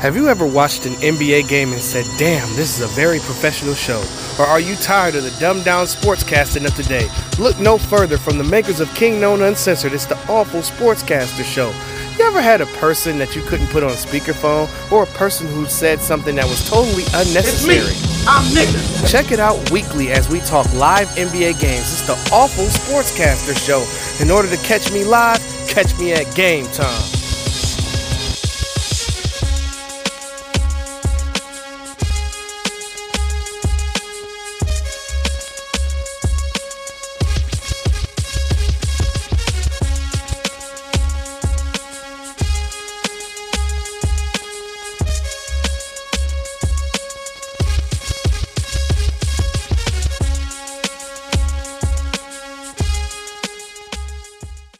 Have you ever watched an NBA game and said, damn, this is a very professional show? Or are you tired of the dumbed down sportscasting of today? Look no further from the makers of King Known Uncensored. It's the awful sportscaster show. You ever had a person that you couldn't put on speakerphone or a person who said something that was totally unnecessary? It's me. I'm nigga. Check it out weekly as we talk live NBA games. It's the awful sportscaster show. In order to catch me live, catch me at game time.